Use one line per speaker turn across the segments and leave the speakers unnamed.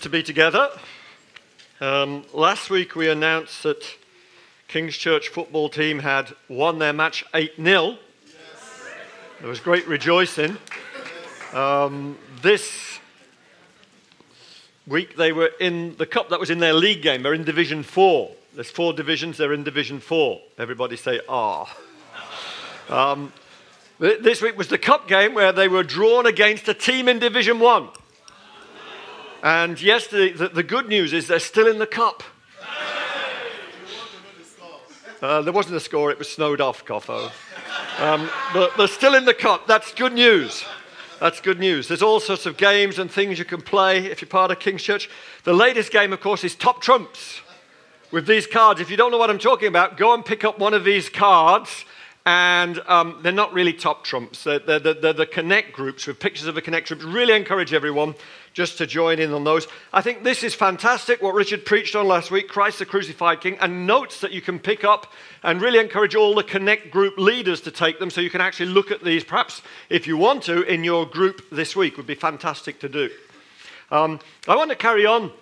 to be together. Um, last week we announced that King's Church football team had won their match 8 0. There was great rejoicing. Um, this week they were in the cup that was in their league game. They're in Division 4. There's four divisions, they're in Division 4. Everybody say, ah. Um, this week was the cup game where they were drawn against a team in Division 1. And yesterday, the, the good news is they're still in the cup. Uh, there wasn't a score, it was snowed off, Coffo. Um, but they're still in the cup. That's good news. That's good news. There's all sorts of games and things you can play if you're part of King's Church. The latest game, of course, is Top Trumps with these cards. If you don't know what I'm talking about, go and pick up one of these cards and um, they're not really top trumps. They're, they're, they're, the Connect groups with pictures of the Connect groups. Really encourage everyone just to join in on those. I think this is fantastic what Richard preached on last week Christ the Crucified King, and notes that you can pick up and really encourage all the Connect group leaders to take them so you can actually look at these, perhaps if you want to, in your group this week. Would be fantastic to do. Um, I want to carry on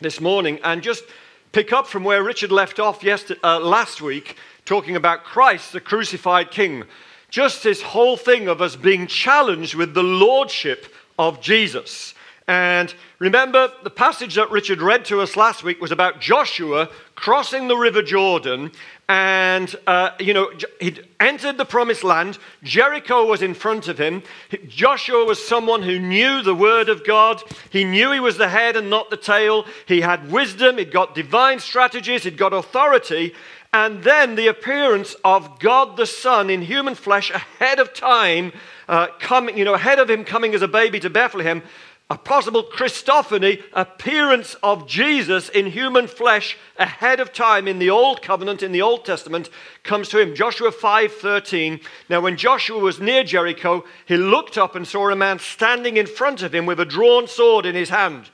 this morning and just pick up from where Richard left off yesterday, uh, last week talking about Christ, the crucified King. Just this whole thing of us being challenged with the lordship of Jesus. And remember, the passage that Richard read to us last week was about Joshua crossing the River Jordan. And, uh, you know, he'd entered the promised land. Jericho was in front of him. Joshua was someone who knew the word of God. He knew he was the head and not the tail. He had wisdom. He'd got divine strategies. He'd got authority and then the appearance of God the Son in human flesh ahead of time, uh, coming, you know, ahead of him coming as a baby to Bethlehem, a possible Christophany appearance of Jesus in human flesh ahead of time in the Old Covenant, in the Old Testament, comes to him. Joshua 5:13. Now, when Joshua was near Jericho, he looked up and saw a man standing in front of him with a drawn sword in his hand.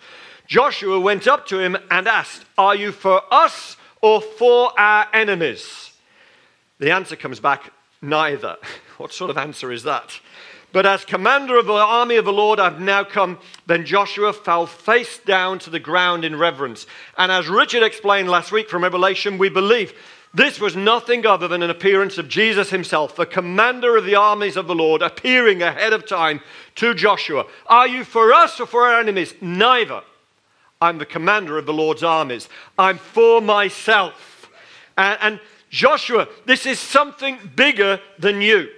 Joshua went up to him and asked, Are you for us or for our enemies? The answer comes back neither. What sort of answer is that? But as commander of the army of the Lord, I've now come. Then Joshua fell face down to the ground in reverence. And as Richard explained last week from Revelation, we believe this was nothing other than an appearance of Jesus himself, the commander of the armies of the Lord, appearing ahead of time to Joshua. Are you for us or for our enemies? Neither. I'm the commander of the Lord's armies. I'm for myself. And, and Joshua, this is something bigger than you.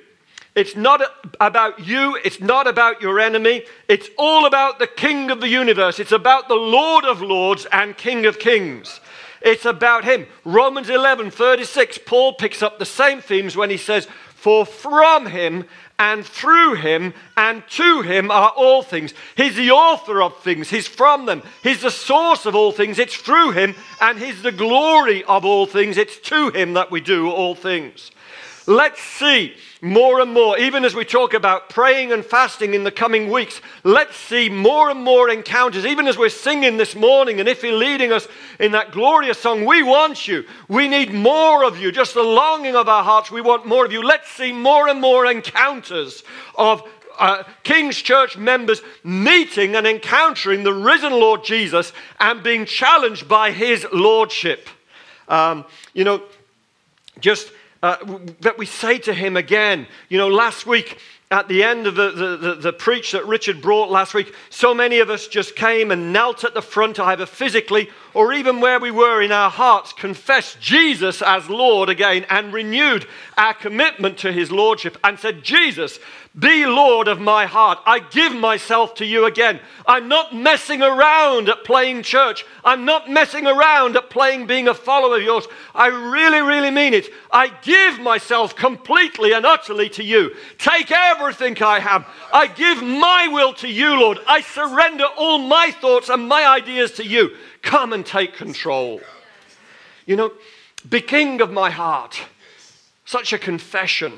It's not about you. It's not about your enemy. It's all about the King of the universe. It's about the Lord of lords and King of kings. It's about him. Romans 11 36, Paul picks up the same themes when he says, For from him and through him and to him are all things. He's the author of things, he's from them, he's the source of all things, it's through him, and he's the glory of all things, it's to him that we do all things. Let's see more and more, even as we talk about praying and fasting in the coming weeks, let's see more and more encounters, even as we're singing this morning. And if you're leading us in that glorious song, we want you. We need more of you. Just the longing of our hearts, we want more of you. Let's see more and more encounters of uh, King's Church members meeting and encountering the risen Lord Jesus and being challenged by his lordship. Um, you know, just uh, that we say to him again. You know, last week at the end of the, the, the, the, preach that Richard brought last week, so many of us just came and knelt at the front, either physically or even where we were in our hearts, confessed Jesus as Lord again and renewed our commitment to his Lordship and said, Jesus, be Lord of my heart. I give myself to you again. I'm not messing around at playing church. I'm not messing around at playing being a follower of yours. I really, really mean it. I give myself completely and utterly to you. Take everything I have. I give my will to you, Lord. I surrender all my thoughts and my ideas to you. Come and take control. You know, be king of my heart. Such a confession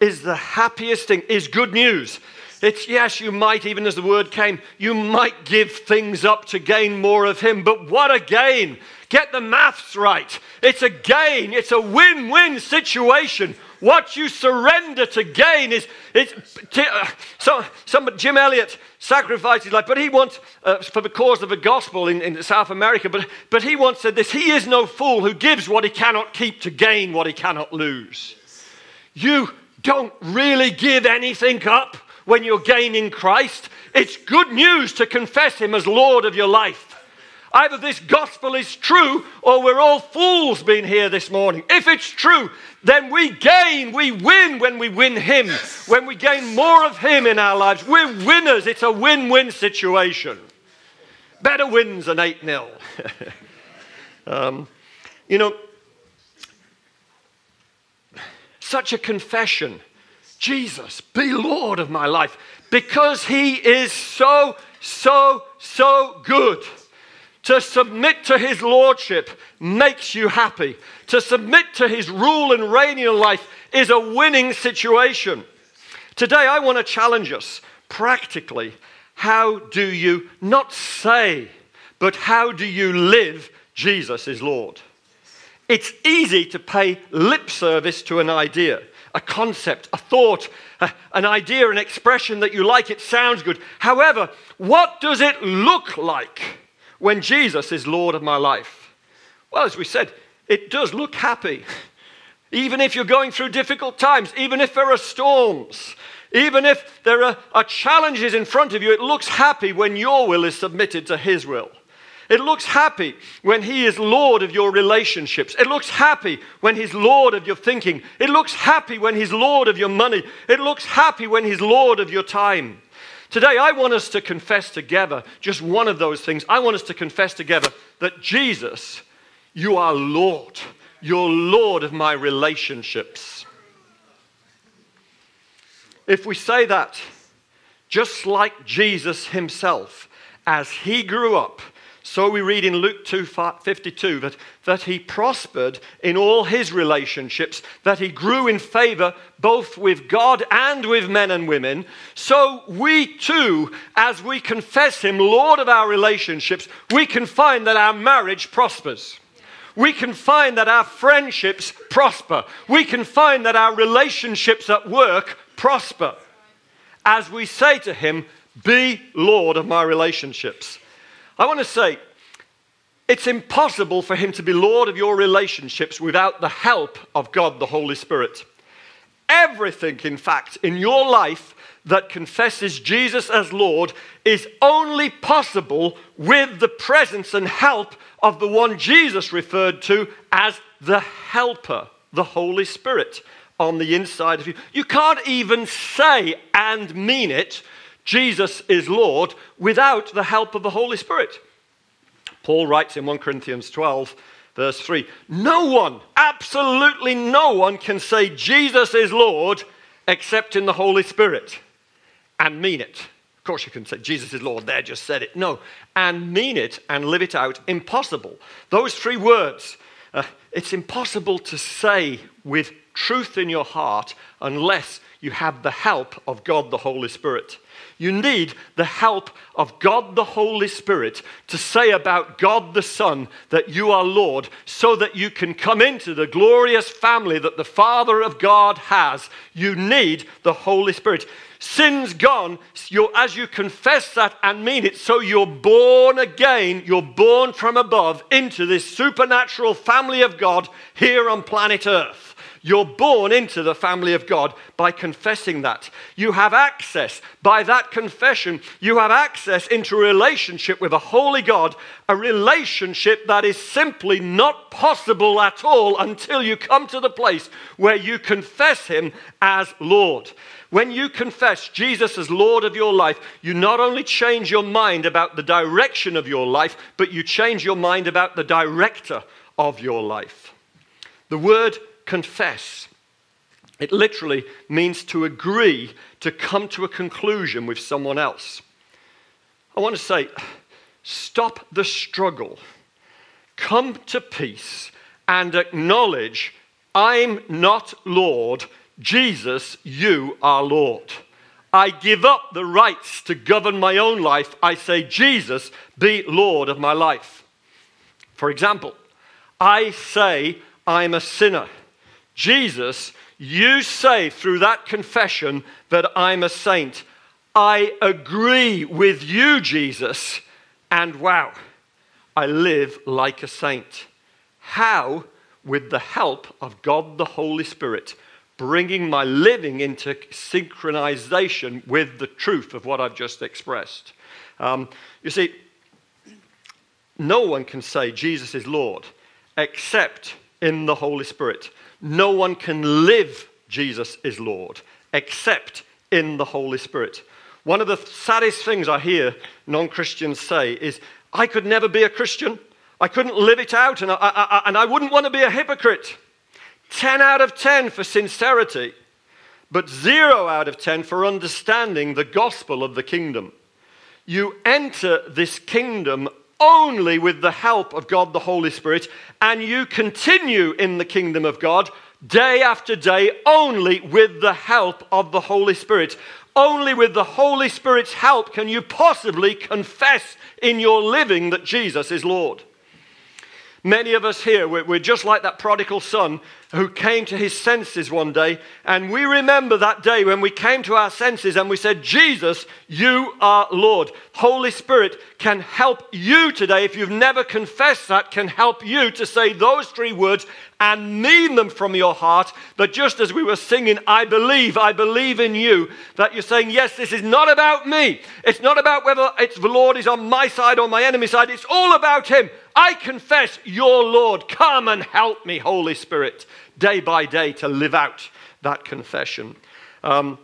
is the happiest thing, is good news. It's yes, you might, even as the word came, you might give things up to gain more of Him, but what a gain! Get the maths right. It's a gain, it's a win win situation. What you surrender to gain is, it's, uh, so, Somebody, Jim Elliot sacrificed his life, but he wants, uh, for the cause of the gospel in, in South America, but, but he once said this He is no fool who gives what he cannot keep to gain what he cannot lose. You don't really give anything up when you're gaining Christ. It's good news to confess him as Lord of your life. Either this gospel is true or we're all fools being here this morning. If it's true, then we gain, we win when we win Him, when we gain more of Him in our lives. We're winners. It's a win win situation. Better wins than 8 0. um, you know, such a confession Jesus, be Lord of my life, because He is so, so, so good. To submit to his lordship makes you happy. To submit to his rule and reign in your life is a winning situation. Today, I want to challenge us practically. How do you not say, but how do you live Jesus is Lord? It's easy to pay lip service to an idea, a concept, a thought, a, an idea, an expression that you like. It sounds good. However, what does it look like? when Jesus is Lord of my life? Well, as we said, it does look happy. Even if you're going through difficult times, even if there are storms, even if there are, are, challenges in front of you, it looks happy when your will is submitted to His will. It looks happy when He is Lord of your relationships. It looks happy when He's Lord of your thinking. It looks happy when He's Lord of your money. It looks happy when He's Lord of your time. Today, I want us to confess together just one of those things. I want us to confess together that Jesus, you are Lord. You're Lord of my relationships. If we say that, just like Jesus himself, as he grew up, so we read in Luke 2:52 that, that he prospered in all his relationships, that he grew in favor both with God and with men and women. So we too, as we confess him Lord of our relationships, we can find that our marriage prospers. We can find that our friendships prosper. We can find that our relationships at work prosper. As we say to him, Be Lord of my relationships. I want to say, it's impossible for him to be Lord of your relationships without the help of God the Holy Spirit. Everything, in fact, in your life that confesses Jesus as Lord is only possible with the presence and help of the one Jesus referred to as the Helper, the Holy Spirit on the inside of you. You can't even say and mean it Jesus is Lord without the help of the Holy Spirit. Paul writes in 1 Corinthians 12, verse 3 No one, absolutely no one, can say Jesus is Lord except in the Holy Spirit and mean it. Of course, you can say Jesus is Lord there, just said it. No, and mean it and live it out. Impossible. Those three words, uh, it's impossible to say with truth in your heart unless you have the help of God the Holy Spirit. You need the help of God the Holy Spirit to say about God the Son that you are Lord so that you can come into the glorious family that the Father of God has. You need the Holy Spirit. Sin's gone You're as you confess that and mean it. So you're born again, you're born from above into this supernatural family of God here on planet Earth. You're born into the family of God by confessing that. You have access, by that confession, you have access into a relationship with a holy God, a relationship that is simply not possible at all until you come to the place where you confess Him as Lord. When you confess Jesus as Lord of your life, you not only change your mind about the direction of your life, but you change your mind about the director of your life. The word confess. It literally means to agree to come to a conclusion with someone else. I want to say, stop the struggle, come to peace, and acknowledge I'm not Lord. Jesus, you are Lord. I give up the rights to govern my own life. I say, Jesus, be Lord of my life. For example, I say, I'm a sinner. Jesus, you say through that confession that I'm a saint. I agree with you, Jesus, and wow, I live like a saint. How? With the help of God the Holy Spirit, bringing my living into synchronization with the truth of what I've just expressed. Um, you see, no one can say Jesus is Lord except in the Holy Spirit. No one can live Jesus is Lord except in the Holy Spirit. One of the saddest things I hear non Christians say is, I could never be a Christian. I couldn't live it out, and I, I, and I wouldn't want to be a hypocrite. 10 out of 10 for sincerity, but 0 out of 10 for understanding the gospel of the kingdom. You enter this kingdom only with the help of God the Holy Spirit, and you continue in the kingdom of God day after day only with the help of the Holy Spirit. Only with the Holy Spirit's help can you possibly confess in your living that Jesus is Lord. Many of us here, we're, just like that prodigal son who came to his senses one day. And we remember that day when we came to our senses and we said, Jesus, you are Lord. Holy Spirit can help you today. If you've never confessed that, can help you to say those three words and mean them from your heart. That just as we were singing, I believe, I believe in you, that you're saying, yes, this is not about me. It's not about whether it's the Lord is on my side or my enemy's side. It's all about him. I confess, your Lord. Come and help me, Holy Spirit day by day to live out that confession. Um,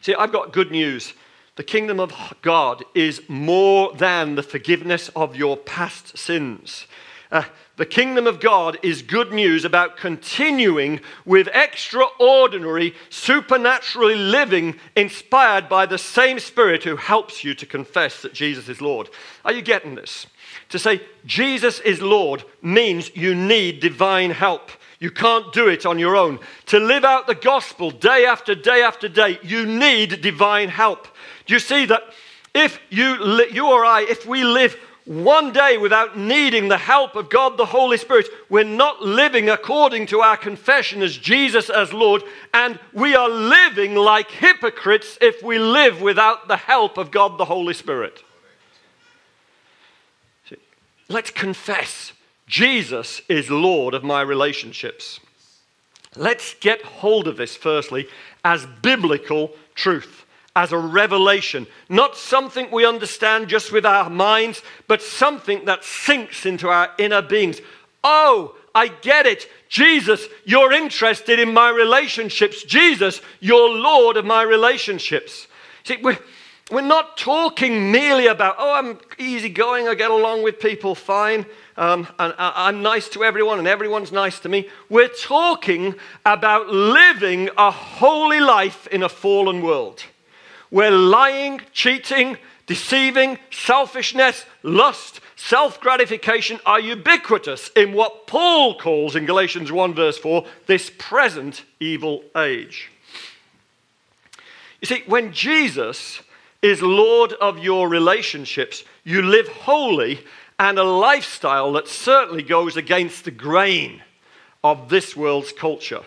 see, I've got good news. The kingdom of God is more than the forgiveness of your past sins. Uh, the kingdom of God is good news about continuing with extraordinary, supernaturally living, inspired by the same Spirit who helps you to confess that Jesus is Lord. Are you getting this? To say Jesus is Lord means you need divine help. You can't do it on your own. To live out the gospel day after day after day, you need divine help. Do you see that if you, you or I, if we live one day without needing the help of God the Holy Spirit, we're not living according to our confession as Jesus as Lord, and we are living like hypocrites if we live without the help of God the Holy Spirit. Let's confess Jesus is Lord of my relationships. Let's get hold of this firstly as biblical truth, as a revelation, not something we understand just with our minds, but something that sinks into our inner beings. Oh, I get it. Jesus, you're interested in my relationships. Jesus, you're Lord of my relationships. See, we're, we're not talking merely about, oh, I'm easygoing, I get along with people fine um, and I'm nice to everyone and everyone's nice to me. We're talking about living a holy life in a fallen world where lying, cheating, deceiving, selfishness, lust, self gratification are ubiquitous in what Paul calls in Galatians 1, verse 4, this present evil age. You see, when Jesus is Lord of your relationships, you live holy and a lifestyle that certainly goes against the grain of this world's culture.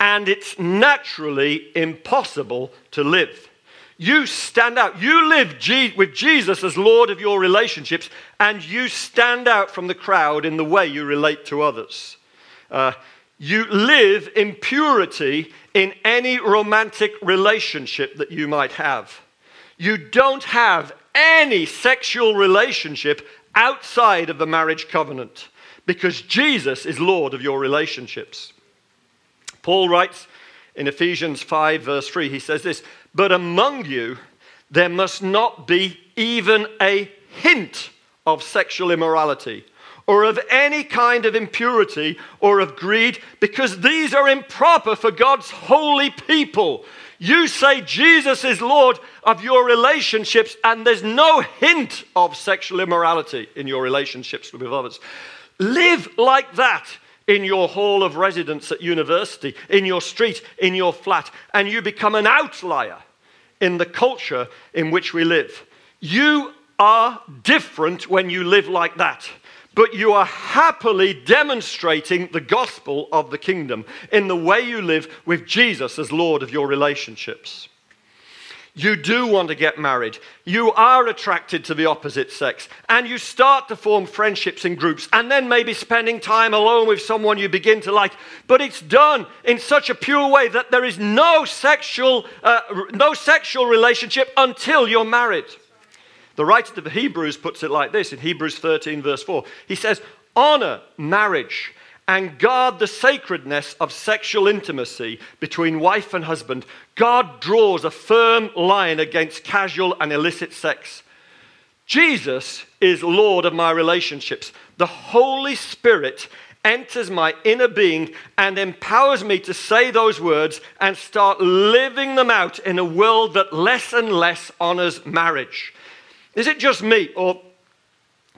And it's naturally impossible to live. You stand out. You live with Jesus as Lord of your relationships, and you stand out from the crowd in the way you relate to others. Uh, you live in purity in any romantic relationship that you might have. You don't have any sexual relationship outside of the marriage covenant because Jesus is Lord of your relationships. Paul writes in Ephesians 5, verse 3, he says this But among you there must not be even a hint of sexual immorality or of any kind of impurity or of greed, because these are improper for God's holy people. You say Jesus is Lord of your relationships, and there's no hint of sexual immorality in your relationships with others. Live like that in your hall of residence at university, in your street, in your flat, and you become an outlier in the culture in which we live. You are different when you live like that but you are happily demonstrating the gospel of the kingdom in the way you live with Jesus as Lord of your relationships. you do want to get married, you are attracted to the opposite sex, and you start to form friendships in groups, and then maybe spending time alone with someone you begin to like. But it's done in such a pure way that there is no sexual, uh, no sexual relationship until you're married. The writer of the Hebrews puts it like this in Hebrews 13, verse 4. He says, Honor marriage and guard the sacredness of sexual intimacy between wife and husband, God draws a firm line against casual and illicit sex. Jesus is Lord of my relationships. The Holy Spirit enters my inner being and empowers me to say those words and start living them out in a world that less and less honors marriage. Is it just me, or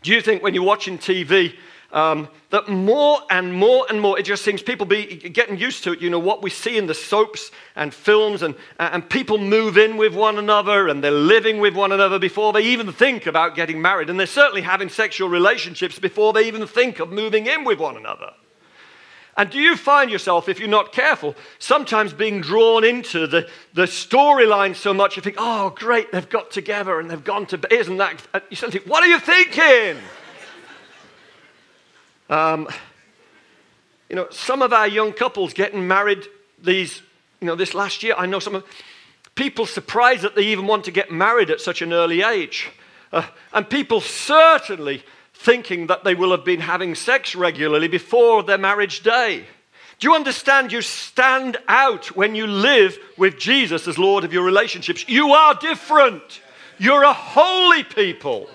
do you think when you're watching TV, um, that more and more and more, it just seems people be getting used to it. You know, what we see in the soaps and films, and, and people move in with one another and they're living with one another before they even think about getting married. And they're certainly having sexual relationships before they even think of moving in with one another. And do you find yourself, if you're not careful, sometimes being drawn into the, the storyline so much you think, oh, great, they've got together and they've gone to. Isn't that? You suddenly think, what are you thinking? Um, you know, some of our young couples getting married these, you know, this last year, I know some of people surprised that they even want to get married at such an early age. Uh, and people certainly thinking that they will have been having sex regularly before their marriage day. Do you understand? You stand out when you live with Jesus as Lord of your relationships. You are different. You're a holy people.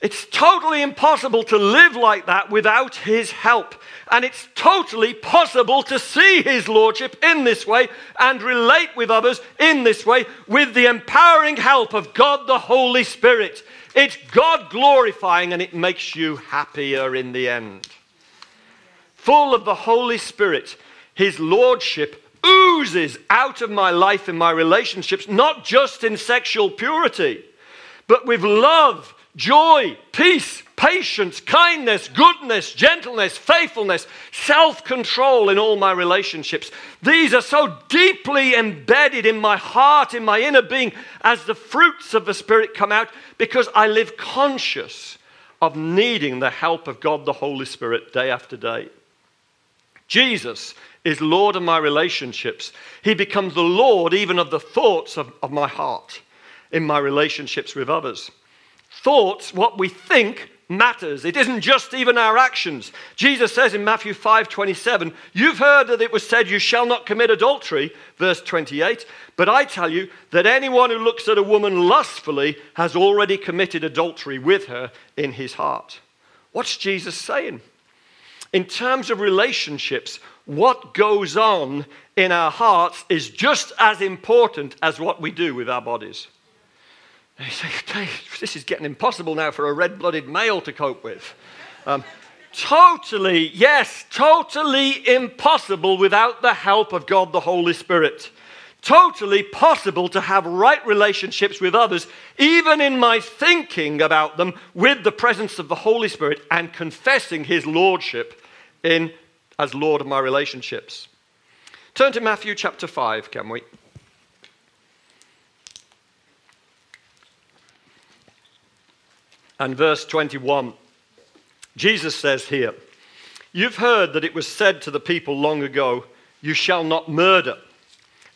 It's totally impossible to live like that without His help. And it's totally possible to see His Lordship in this way and relate with others in this way with the empowering help of God the Holy Spirit. It's God glorifying and it makes you happier in the end. Full of the Holy Spirit, His Lordship oozes out of my life in my relationships, not just in sexual purity, but with love joy, peace, patience, kindness, goodness, gentleness, faithfulness, self control in all my relationships. These are so deeply embedded in my heart, in my inner being, as the fruits of the Spirit come out, because I live conscious of needing the help of God the Holy Spirit day after day. Jesus is Lord of my relationships. He becomes the Lord even of the thoughts of, of my heart in my relationships with others thoughts, what we think, matters. It isn't just even our actions. Jesus says in Matthew 5 27, You've heard that it was said, You shall not commit adultery, verse 28. But I tell you that anyone who looks at a woman lustfully has already committed adultery with her in his heart. What's Jesus saying? In terms of relationships, what goes on in our hearts is just as important as what we do with our bodies. And say, this is getting impossible now for a red blooded male to cope with. Um, totally, yes, totally impossible without the help of God the Holy Spirit. Totally possible to have right relationships with others, even in my thinking about them, with the presence of the Holy Spirit and confessing His Lordship in, as Lord of my relationships. Turn to Matthew chapter 5, can we? And verse 21. Jesus says here, You've heard that it was said to the people long ago, You shall not murder,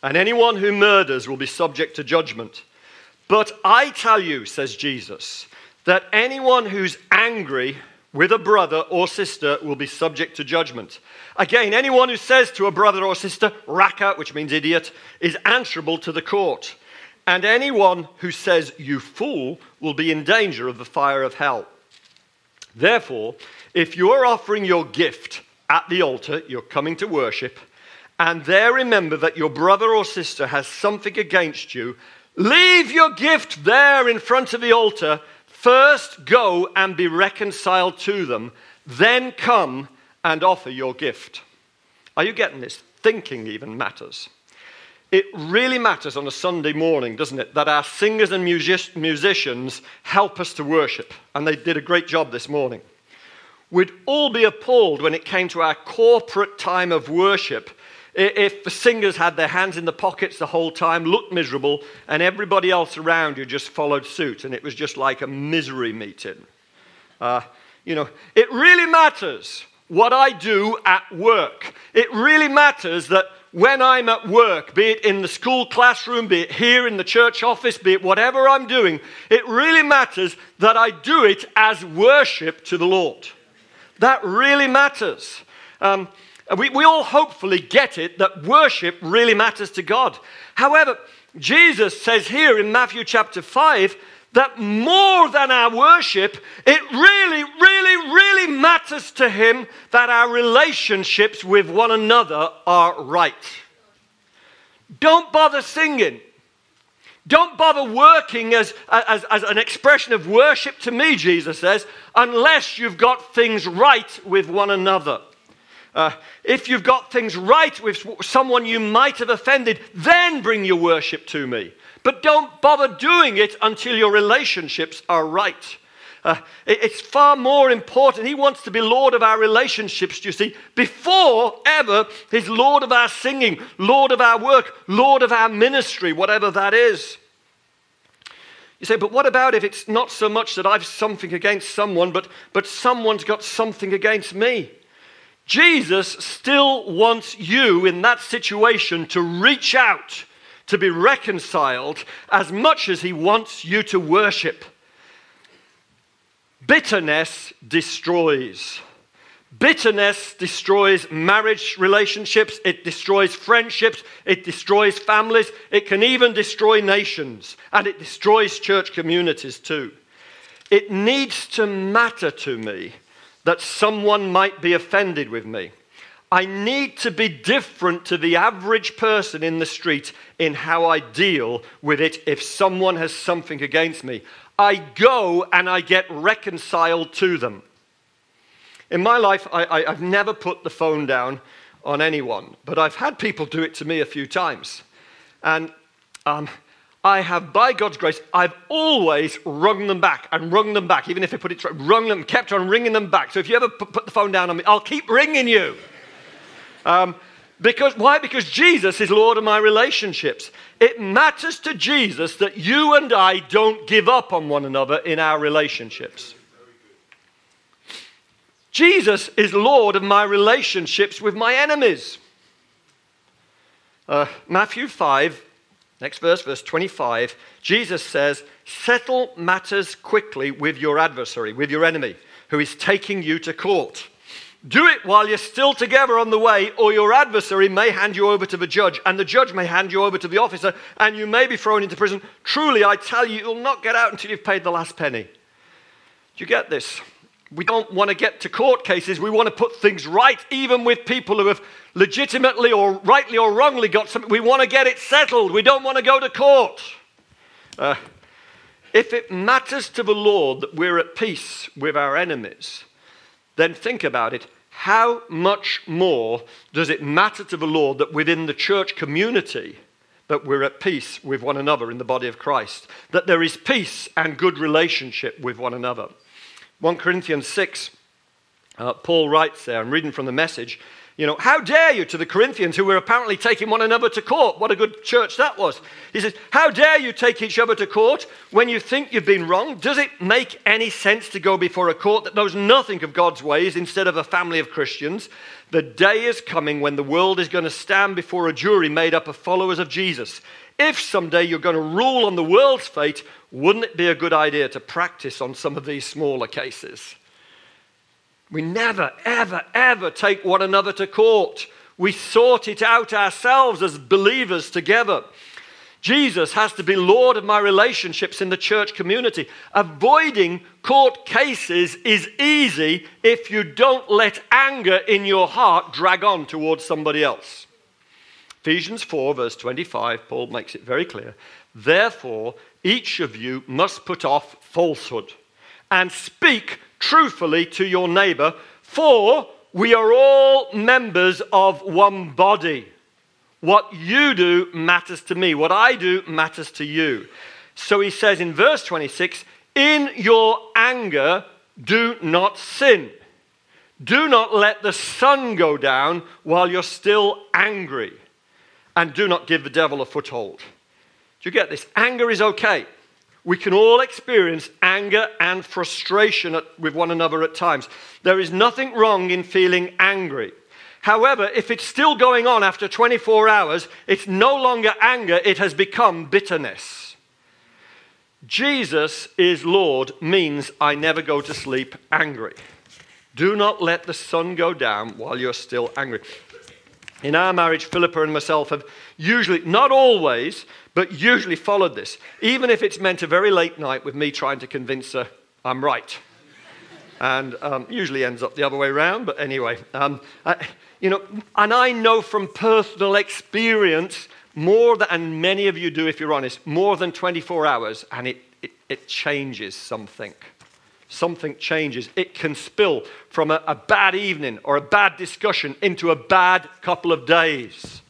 and anyone who murders will be subject to judgment. But I tell you, says Jesus, that anyone who's angry with a brother or sister will be subject to judgment. Again, anyone who says to a brother or sister, raka, which means idiot, is answerable to the court. And anyone who says, You fool, will be in danger of the fire of hell. Therefore, if you're offering your gift at the altar, you're coming to worship, and there remember that your brother or sister has something against you, leave your gift there in front of the altar. First go and be reconciled to them, then come and offer your gift. Are you getting this? Thinking even matters. It really matters on a Sunday morning, doesn't it, that our singers and music- musicians help us to worship. And they did a great job this morning. We'd all be appalled when it came to our corporate time of worship if the singers had their hands in the pockets the whole time, looked miserable, and everybody else around you just followed suit, and it was just like a misery meeting. Uh, you know, it really matters what I do at work. It really matters that when I'm at work, be it in the school classroom, be it here in the church office, be it whatever I'm doing, it really matters that I do it as worship to the Lord. That really matters. Um, we, we all hopefully get it that worship really matters to God. However, Jesus says here in Matthew chapter 5 that more than our worship, it really, really, really matters to Him that our relationships with one another are right. Don't bother singing. Don't bother working as, as, as an expression of worship to me, Jesus says, unless you've got things right with one another. Uh, if you've got things right with someone you might have offended, then bring your worship to me. But don't bother doing it until your relationships are right. Uh, it, it's far more important. He wants to be Lord of our relationships, you see, before ever He's Lord of our singing, Lord of our work, Lord of our ministry, whatever that is. You say, but what about if it's not so much that I've something against someone, but, but someone's got something against me? Jesus still wants you in that situation to reach out to be reconciled as much as he wants you to worship. Bitterness destroys. Bitterness destroys marriage relationships, it destroys friendships, it destroys families, it can even destroy nations, and it destroys church communities too. It needs to matter to me that someone might be offended with me. I need to be different to the average person in the street in how I deal with it if someone has something against me. I go and I get reconciled to them. In my life, I, have never put the phone down on anyone, but I've had people do it to me a few times. And um, I have, by God's grace, I've always rung them back and rung them back, even if I put it, rung them, kept on ringing them back. So if you ever put the phone down on me, I'll keep ringing you. Um, because why? Because Jesus is Lord of my relationships. It matters to Jesus that you and I don't give up on one another in our relationships. Jesus is Lord of my relationships with my enemies. Uh, Matthew 5, next verse, verse 25, Jesus says, Settle matters quickly with your adversary, with your enemy, who is taking you to court. Do it while you're still together on the way, or your adversary may hand you over to the judge, and the judge may hand you over to the officer, and you may be thrown into prison. Truly, I tell you, you'll not get out until you've paid the last penny. Do you get this? We don't want to get to court cases. We want to put things right, even with people who have legitimately or rightly or wrongly got something. We want to get it settled. We don't want to go to court. Uh, if it matters to the Lord that we're at peace with our enemies, then think about it. How much more does it matter to the Lord that within the church community that we're at peace with one another in the body of Christ, that there is peace and good relationship with one another? 1 Corinthians 6, uh, Paul writes there, I'm reading from the message, you know, how dare you to the Corinthians who were apparently taking one another to court? What a good church that was. He says, How dare you take each other to court when you think you've been wrong? Does it make any sense to go before a court that knows nothing of God's ways instead of a family of Christians? The day is coming when the world is going to stand before a jury made up of followers of Jesus. If someday you're going to rule on the world's fate, wouldn't it be a good idea to practice on some of these smaller cases? We never, ever, ever take one another to court. We sort it out ourselves as believers together. Jesus has to be Lord of my relationships in the church community. Avoiding court cases is easy if you don't let anger in your heart drag on towards somebody else. Ephesians 4, verse 25, Paul makes it very clear. Therefore, each of you must put off falsehood and speak truthfully to your neighbor, for we are all members of one body. What you do matters to me. What I do matters to you. So he says in verse 26 In your anger, do not sin. Do not let the sun go down while you're still angry. And do not give the devil a foothold. Do you get this? Anger is okay. We can all experience anger and frustration at, with one another at times. There is nothing wrong in feeling angry. However, if it's still going on after 24 hours, it's no longer anger, it has become bitterness. Jesus is Lord means I never go to sleep angry. Do not let the sun go down while you're still angry. In our marriage, Philippa and myself have usually, not always, but usually followed this, even if it's meant a very late night with me trying to convince her I'm right. And um, usually ends up the other way around, but anyway. Um, I, you know, and I know from personal experience more than, and many of you do if you're honest, more than 24 hours, and it, it, it changes something something changes. It can spill from a, a, bad evening or a bad discussion into a bad couple of days.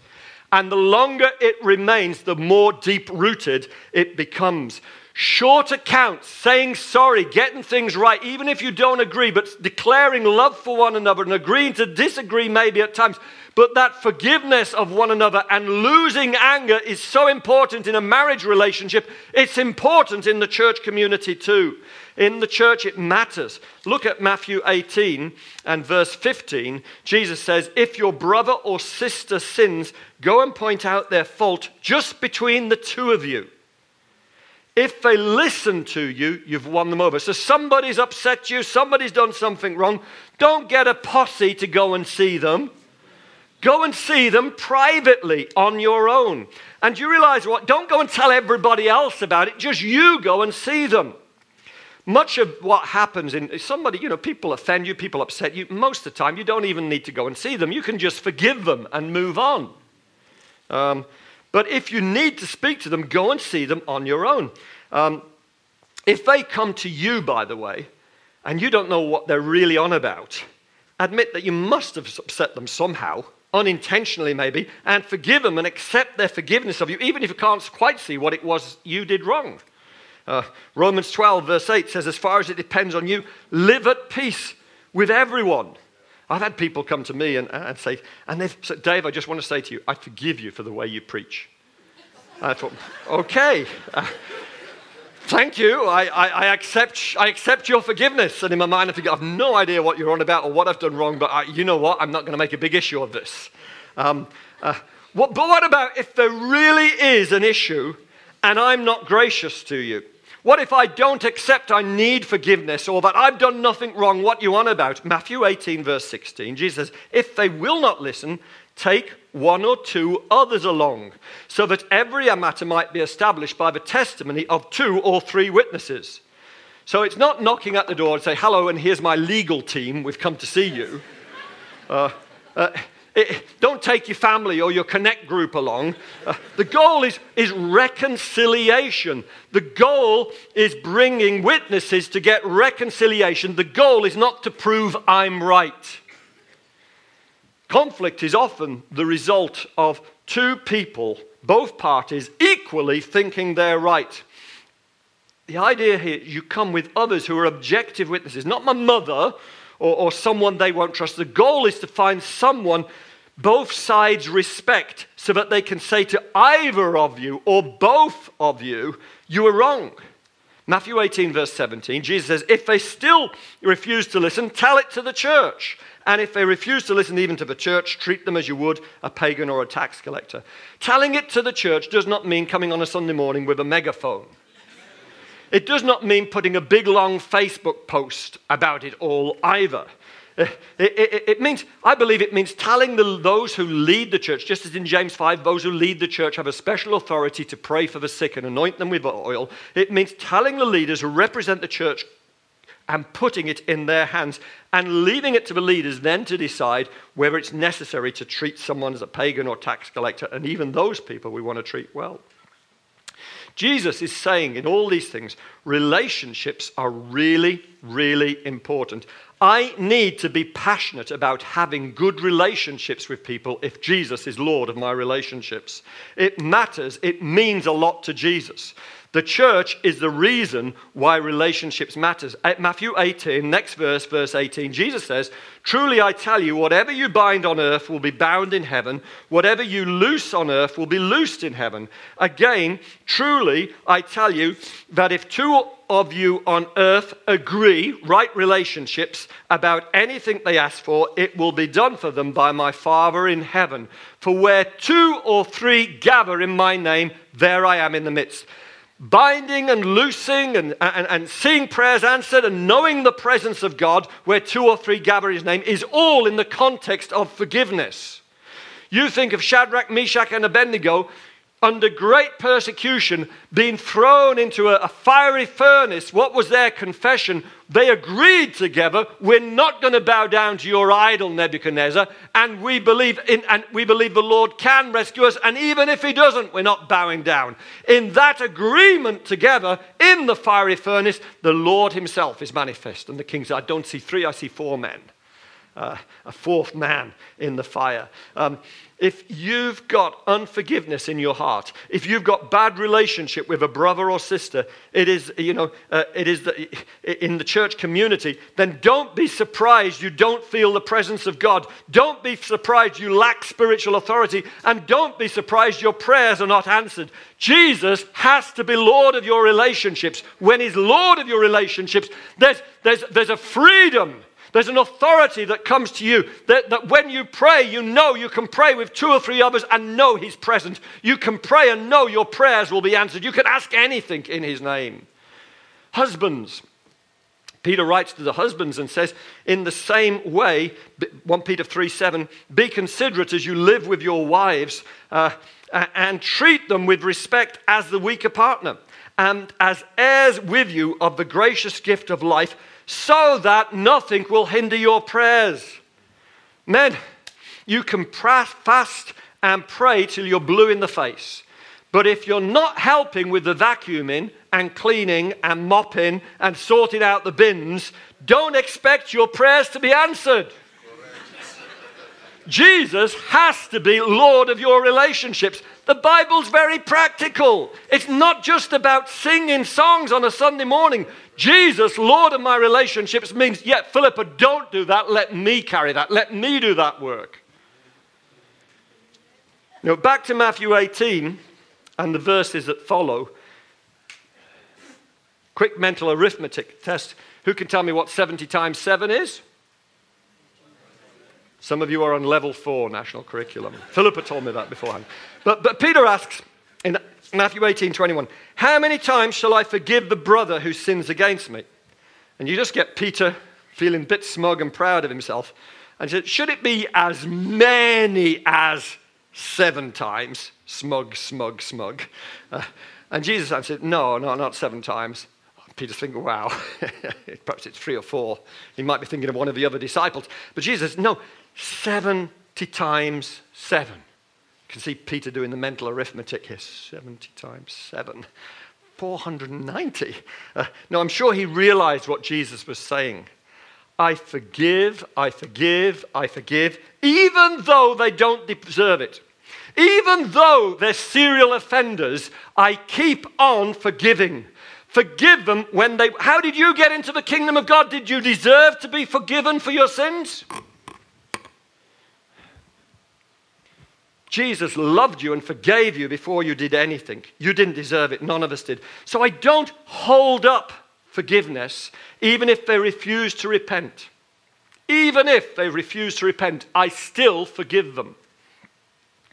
And the longer it remains, the more deep rooted it becomes. Short accounts, saying sorry, getting things right, even if you don't agree, but declaring love for one another and agreeing to disagree maybe at times. But that forgiveness of one another and losing anger is so important in a marriage relationship. It's important in the church community too. In the church, it matters. Look at Matthew 18 and verse 15. Jesus says, If your brother or sister sins, go and point out their fault just between the two of you. If they listen to you, you've won them over. So somebody's upset you, somebody's done something wrong. Don't get a posse to go and see them. Go and see them privately on your own. And you realize what? Don't go and tell everybody else about it. Just you go and see them. Much of what happens in somebody, you know, people offend you, people upset you. Most of the time, you don't even need to go and see them. You can just forgive them and move on. Um, but if you need to speak to them, go and see them on your own. Um, if they come to you, by the way, and you don't know what they're really on about, admit that you must have upset them somehow, unintentionally maybe, and forgive them and accept their forgiveness of you, even if you can't quite see what it was you did wrong. Uh, Romans 12, verse 8 says, As far as it depends on you, live at peace with everyone. I've had people come to me and, and say, and they've said, Dave, I just want to say to you, I forgive you for the way you preach. I thought, okay, uh, thank you. I, I, I, accept, I accept your forgiveness. And in my mind, I think, I have no idea what you're on about or what I've done wrong, but I, you know what? I'm not going to make a big issue of this. Um, uh, what, but what about if there really is an issue and I'm not gracious to you? What if I don't accept I need forgiveness or that I've done nothing wrong? What you on about? Matthew 18, verse 16, Jesus If they will not listen, take one or two others along, so that every matter might be established by the testimony of two or three witnesses. So it's not knocking at the door and say, Hello, and here's my legal team, we've come to see you. Uh, uh, it, don't take your family or your connect group along. Uh, the goal is, is reconciliation. The goal is bringing witnesses to get reconciliation. The goal is not to prove I'm right. Conflict is often the result of two people, both parties, equally thinking they're right. The idea here is you come with others who are objective witnesses, not my mother or, or someone they won't trust. The goal is to find someone both sides respect so that they can say to either of you or both of you, you are wrong. Matthew 18, verse 17, Jesus says, If they still refuse to listen, tell it to the church. And if they refuse to listen even to the church, treat them as you would a pagan or a tax collector. Telling it to the church does not mean coming on a Sunday morning with a megaphone. It does not mean putting a big long Facebook post about it all either. Uh, it, it, it, means, I believe it means telling the, those who lead the church, just as in James 5, those who lead the church have a special authority to pray for the sick and anoint them with oil. It means telling the leaders who represent the church and putting it in their hands and leaving it to the leaders then to decide whether it's necessary to treat someone as a pagan or tax collector. And even those people we want to treat well. Jesus is saying in all these things, relationships are really, really important. I need to be passionate about having good relationships with people if Jesus is Lord of my relationships. It matters, it means a lot to Jesus. The church is the reason why relationships matters. At Matthew 18, next verse, verse 18, Jesus says, Truly I tell you, whatever you bind on earth will be bound in heaven, whatever you loose on earth will be loosed in heaven. Again, truly I tell you that if two of you on earth agree, right relationships, about anything they ask for, it will be done for them by my Father in heaven. For where two or three gather in my name, there I am in the midst binding and loosing and, and, and seeing prayers answered and knowing the presence of God where two or three gather his name is all in the context of forgiveness. You think of Shadrach, Meshach, and Abednego under great persecution, being thrown into a, a, fiery furnace, what was their confession? They agreed together, we're not going to bow down to your idol, Nebuchadnezzar, and we believe in, and we believe the Lord can rescue us, and even if he doesn't, we're not bowing down. In that agreement together, in the fiery furnace, the Lord himself is manifest. And the king said, I don't see three, I see four men. Uh, a fourth man in the fire. Um, if you've got unforgiveness in your heart, if you've got bad relationship with a brother or sister, it is, you know, uh, it is the, in the church community, then don't be surprised you don't feel the presence of God. Don't be surprised you lack spiritual authority. And don't be surprised your prayers are not answered. Jesus has to be Lord of your relationships. When He's Lord of your relationships, there's, there's, there's a freedom there's an authority that comes to you that, that when you pray, you know you can pray with two or three others and know He's present. You can pray and know your prayers will be answered. You can ask anything in His name. Husbands, Peter writes to the husbands and says, in the same way, 1 Peter 3 7, be considerate as you live with your wives uh, and treat them with respect as the weaker partner and as heirs with you of the gracious gift of life so that nothing will hinder your prayers. Men, you can fast and pray till you're blue in the face. But if you're not helping with the vacuuming and cleaning and mopping and sorting out the bins, don't expect your prayers to be answered. Jesus has to be Lord of your relationships. The Bible's very practical. It's not just about singing songs on a Sunday morning. Jesus, Lord of my relationships, means, yeah, Philippa, don't do that. Let me carry that. Let me do that work. Now, back to Matthew 18 and the verses that follow. Quick mental arithmetic test. Who can tell me what 70 times 7 is? Some of you are on level four national curriculum. Philippa told me that beforehand. But, but Peter asks in Matthew 18 21, How many times shall I forgive the brother who sins against me? And you just get Peter feeling a bit smug and proud of himself. And said, Should it be as many as seven times? Smug, smug, smug. Uh, and Jesus answered, No, no, not seven times. Peter's thinking, wow, perhaps it's three or four. He might be thinking of one of the other disciples. But Jesus, no, 70 times 7. You can see Peter doing the mental arithmetic here 70 times 7. 490. Uh, no, I'm sure he realized what Jesus was saying. I forgive, I forgive, I forgive, even though they don't deserve it. Even though they're serial offenders, I keep on forgiving. Forgive them when they. How did you get into the kingdom of God? Did you deserve to be forgiven for your sins? Jesus loved you and forgave you before you did anything. You didn't deserve it. None of us did. So I don't hold up forgiveness, even if they refuse to repent. Even if they refuse to repent, I still forgive them.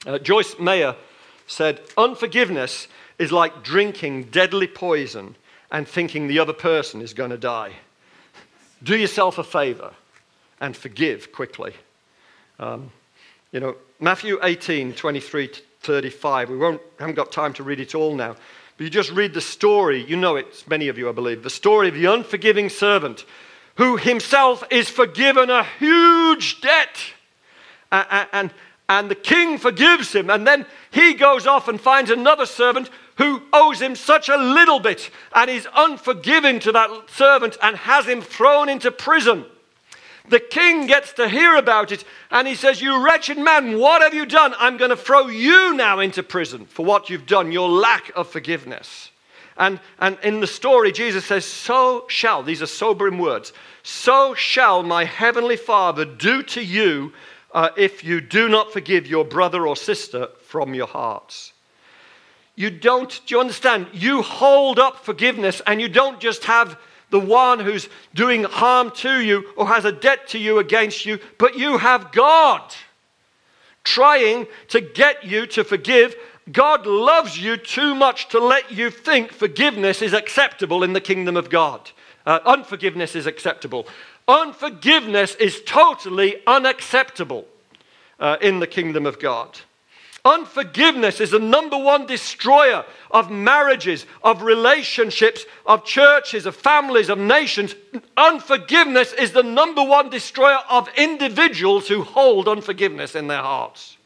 Uh, Joyce Meyer said, Unforgiveness is like drinking deadly poison and thinking the other person is going to die. Do yourself a favor and forgive quickly. Um, you know, Matthew 18, 23 to 35. We won't, haven't got time to read it all now. But you just read the story. You know it, many of you, I believe. The story of the unforgiving servant who himself is forgiven a huge debt. And, and, and the king forgives him. And then he goes off and finds another servant who owes him such a little bit and is unforgiving to that servant and has him thrown into prison. The king gets to hear about it and he says, You wretched man, what have you done? I'm going to throw you now into prison for what you've done, your lack of forgiveness. And, and in the story, Jesus says, So shall, these are sobering words, so shall my heavenly Father do to you uh, if you do not forgive your brother or sister from your hearts. You don't, do you understand? You hold up forgiveness and you don't just have the one who's doing harm to you or has a debt to you against you, but you have God trying to get you to forgive. God loves you too much to let you think forgiveness is acceptable in the kingdom of God. Uh, unforgiveness is acceptable. Unforgiveness is totally unacceptable uh, in the kingdom of God. Unforgiveness is the number one destroyer of marriages, of relationships, of churches, of families, of nations. Unforgiveness is the number one destroyer of individuals who hold unforgiveness in their hearts.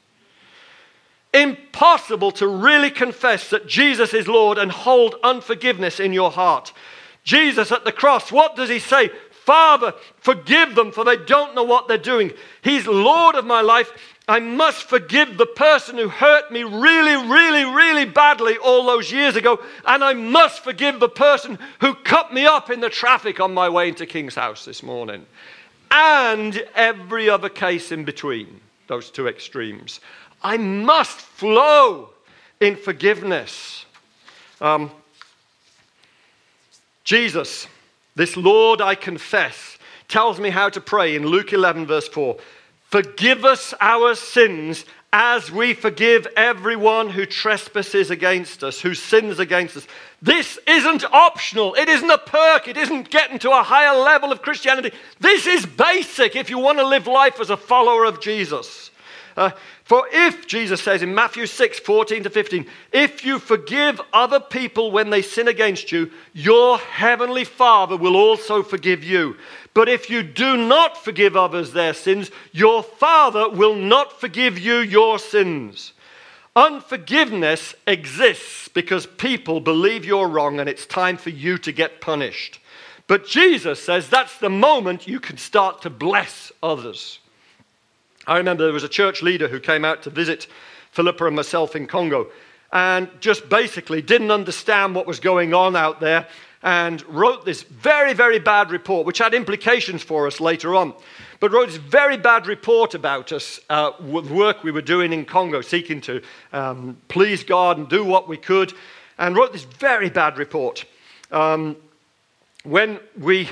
Impossible to really confess that Jesus is Lord and hold unforgiveness in your heart. Jesus at the cross, what does he say? Father, forgive them, for they don't know what they're doing. He's Lord of my life. I must forgive the person who hurt me really, really, really badly all those years ago. And I must forgive the person who cut me up in the traffic on my way into King's house this morning. And every other case in between those two extremes. I must flow in forgiveness. Um, Jesus, this Lord I confess, tells me how to pray in Luke 11, verse 4. Forgive us our sins as we forgive everyone who trespasses against us, who sins against us. This isn't optional. It isn't a perk. It isn't getting to a higher level of Christianity. This is basic if you want to live life as a follower of Jesus. Uh, for if, Jesus says in Matthew 6 14 to 15, if you forgive other people when they sin against you, your heavenly Father will also forgive you. But if you do not forgive others their sins, your Father will not forgive you your sins. Unforgiveness exists because people believe you're wrong and it's time for you to get punished. But Jesus says that's the moment you can start to bless others. I remember there was a church leader who came out to visit Philippa and myself in Congo and just basically didn't understand what was going on out there and wrote this very, very bad report, which had implications for us later on. But wrote this very bad report about us, uh, work we were doing in Congo, seeking to um, please God and do what we could, and wrote this very bad report. Um, when we,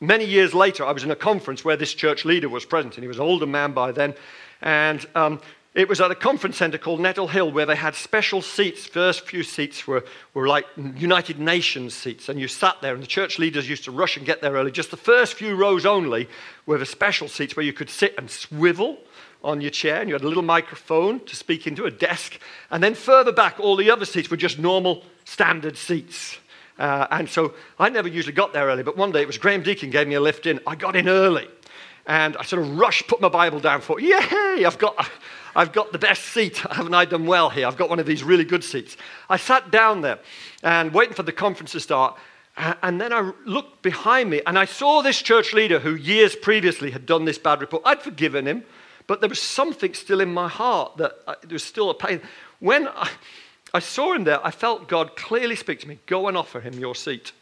many years later, I was in a conference where this church leader was present, and he was an older man by then, and um, it was at a conference center called Nettle Hill where they had special seats. First few seats were, were like United Nations seats, and you sat there, and the church leaders used to rush and get there early. Just the first few rows only were the special seats where you could sit and swivel on your chair, and you had a little microphone to speak into a desk. And then further back, all the other seats were just normal, standard seats. Uh, and so I never usually got there early, but one day it was Graham Deacon gave me a lift in. I got in early. And I sort of rushed, put my Bible down thought, yay, I've got, I've got the best seat. Haven't I done well here? I've got one of these really good seats. I sat down there and waiting for the conference to start. And then I looked behind me and I saw this church leader who years previously had done this bad report. I'd forgiven him, but there was something still in my heart that I, there was still a pain. When I, I saw him there, I felt God clearly speak to me go and offer him your seat.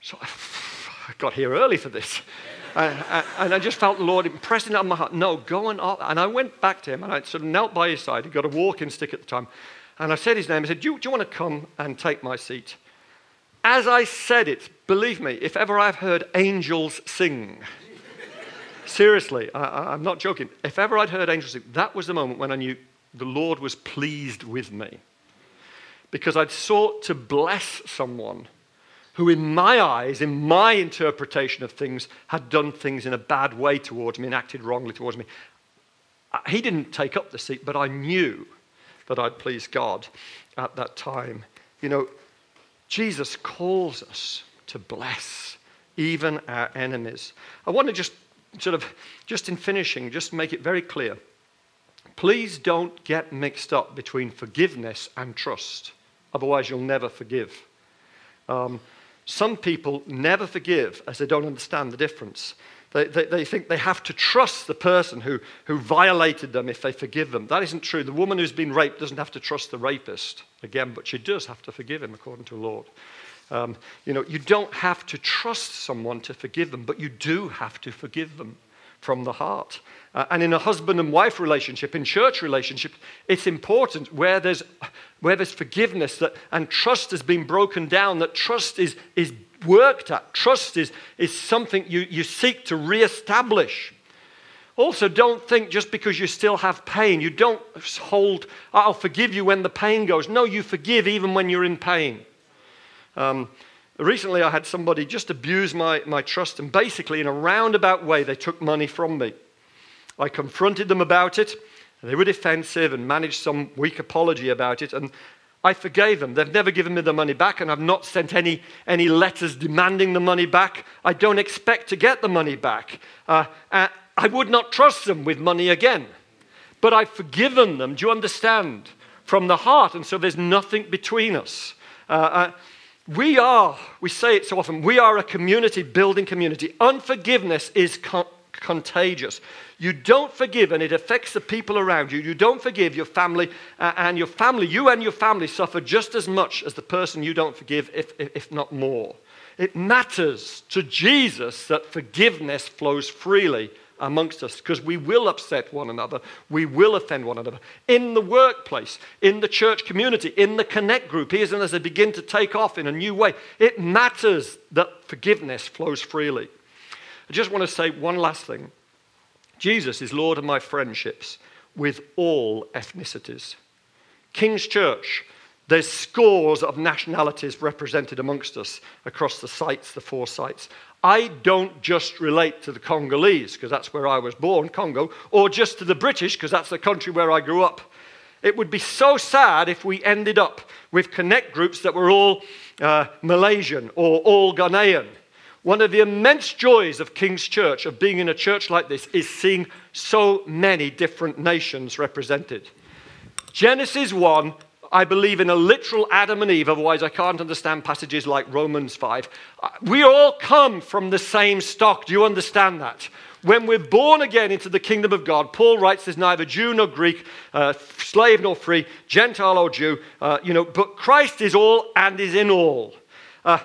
So I, I got here early for this and I just felt the Lord impressing it on my heart. No, go and And I went back to him and I sort of knelt by his side. He got a walking stick at the time. And I said his name. I said, do you, do you want to come and take my seat? As I said it, believe me, if ever I've heard angels sing, seriously, I, am not joking. If ever I'd heard angels sing, that was the moment when I knew the Lord was pleased with me. Because I'd sought to bless someone who, in my eyes, in my interpretation of things, had done things in a bad way towards me and acted wrongly towards me. Uh, he didn't take up the seat, but I knew that I'd pleased God at that time. You know, Jesus calls us to bless even our enemies. I want to just sort of, just in finishing, just make it very clear. Please don't get mixed up between forgiveness and trust. Otherwise, you'll never forgive. Um, some people never forgive as they don't understand the difference. They, they, they, think they have to trust the person who, who violated them if they forgive them. That isn't true. The woman who's been raped doesn't have to trust the rapist, again, but she does have to forgive him according to the Lord. Um, you know, you don't have to trust someone to forgive them, but you do have to forgive them from the heart. Uh, and in a husband and wife relationship, in church relationship, it's important where there's, where there's forgiveness that, and trust has been broken down, that trust is, is worked at. Trust is, is something you, you seek to reestablish. Also, don't think just because you still have pain, you don't hold, I'll forgive you when the pain goes. No, you forgive even when you're in pain. Um, recently, I had somebody just abuse my, my trust, and basically, in a roundabout way, they took money from me. I confronted them about it. They were defensive and managed some weak apology about it. And I forgave them. They've never given me the money back, and I've not sent any, any letters demanding the money back. I don't expect to get the money back. Uh, uh, I would not trust them with money again. But I've forgiven them, do you understand? From the heart, and so there's nothing between us. Uh, uh we are, we say it so often, we are a community building community. Unforgiveness is con- contagious. You don't forgive, and it affects the people around you. You don't forgive your family, uh, and your family, you and your family suffer just as much as the person you don't forgive, if, if, if not more. It matters to Jesus that forgiveness flows freely amongst us because we will upset one another, we will offend one another. In the workplace, in the church community, in the connect group, even as they begin to take off in a new way, it matters that forgiveness flows freely. I just want to say one last thing Jesus is Lord of my friendships with all ethnicities. King's Church, there's scores of nationalities represented amongst us across the sites, the four sites. I don't just relate to the Congolese, because that's where I was born, Congo, or just to the British, because that's the country where I grew up. It would be so sad if we ended up with connect groups that were all uh, Malaysian or all Ghanaian. One of the immense joys of King's Church, of being in a church like this, is seeing so many different nations represented. Genesis 1 I believe in a literal Adam and Eve, otherwise, I can't understand passages like Romans 5. Uh, we all come from the same stock. Do you understand that? When we're born again into the kingdom of God, Paul writes there's neither Jew nor Greek, uh, slave nor free, Gentile or Jew, uh, you know, but Christ is all and is in all. Uh,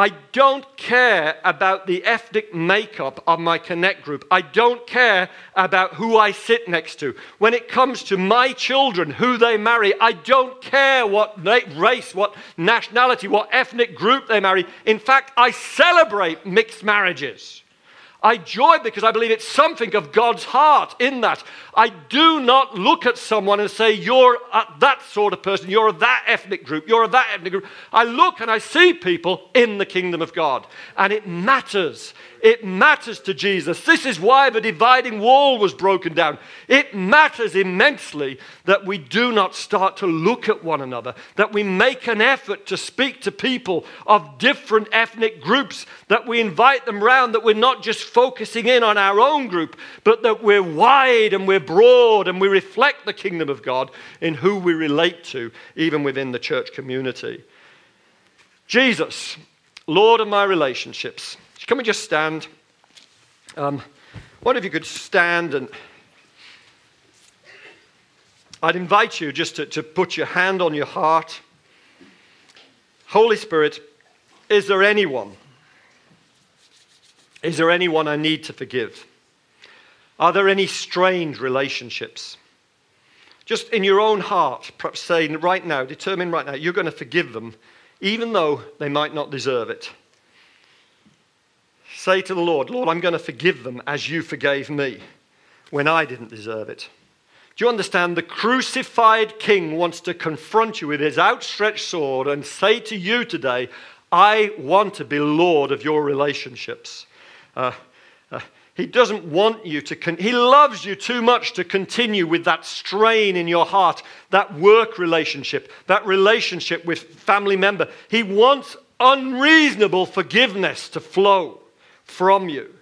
I don't care about the ethnic makeup of my connect group. I don't care about who I sit next to. When it comes to my children, who they marry, I don't care what race, what nationality, what ethnic group they marry. In fact, I celebrate mixed marriages. I joy because I believe it's something of God's heart in that. I do not look at someone and say, You're uh, that sort of person, you're that ethnic group, you're that ethnic group. I look and I see people in the kingdom of God. And it matters. It matters to Jesus. This is why the dividing wall was broken down. It matters immensely that we do not start to look at one another, that we make an effort to speak to people of different ethnic groups, that we invite them round, that we're not just focusing in on our own group, but that we're wide and we're broad and we reflect the kingdom of God in who we relate to, even within the church community. Jesus, Lord of my relationships. Can we just stand? Um, what if you could stand and I'd invite you just to, to put your hand on your heart. Holy Spirit, is there anyone? Is there anyone I need to forgive? Are there any strained relationships? Just in your own heart, perhaps say right now, determine right now, you're going to forgive them, even though they might not deserve it. Say to the Lord, Lord, I'm going to forgive them as you forgave me when I didn't deserve it. Do you understand? The crucified king wants to confront you with his outstretched sword and say to you today, I want to be Lord of your relationships. Uh, he doesn't want you to, con- he loves you too much to continue with that strain in your heart, that work relationship, that relationship with family member. He wants unreasonable forgiveness to flow from you.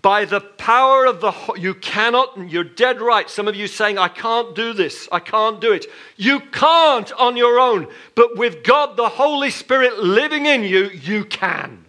By the power of the, you cannot, you're dead right. Some of you saying, I can't do this, I can't do it. You can't on your own, but with God, the Holy Spirit living in you, you can.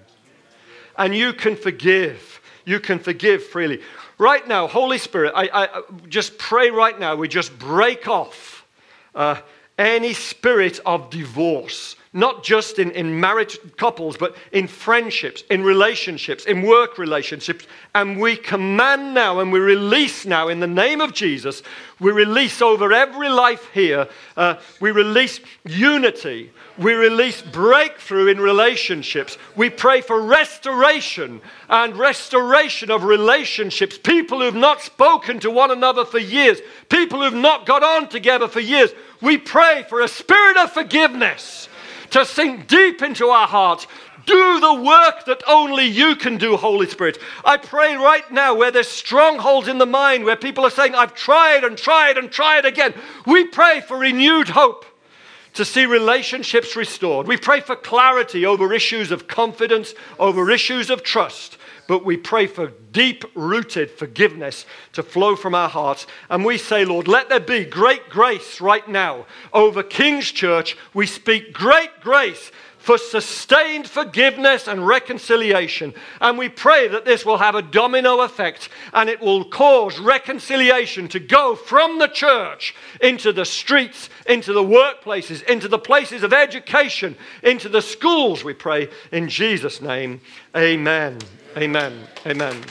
And you can forgive. You can forgive freely. Right now, Holy Spirit, I, I just pray right now, we just break off uh, any spirit of divorce not just in, in married couples, but in friendships, in relationships, in work relationships. And we command now and we release now in the name of Jesus, we release over every life here, uh, we release unity. We release breakthrough in relationships. We pray for restoration and restoration of relationships. People who've not spoken to one another for years, people who've not got on together for years. We pray for a spirit of forgiveness to sink deep into our hearts. Do the work that only you can do, Holy Spirit. I pray right now where there's strongholds in the mind, where people are saying, I've tried and tried and tried again. We pray for renewed hope to see relationships restored. We pray for clarity over issues of confidence, over issues of trust but we pray for deep rooted forgiveness to flow from our hearts. And we say, Lord, let there be great grace right now over King's Church. We speak great grace for sustained forgiveness and reconciliation. And we pray that this will have a domino effect and it will cause reconciliation to go from the church into the streets, into the workplaces, into the places of education, into the schools, we pray in Jesus' name. Amen. Amen. Amen.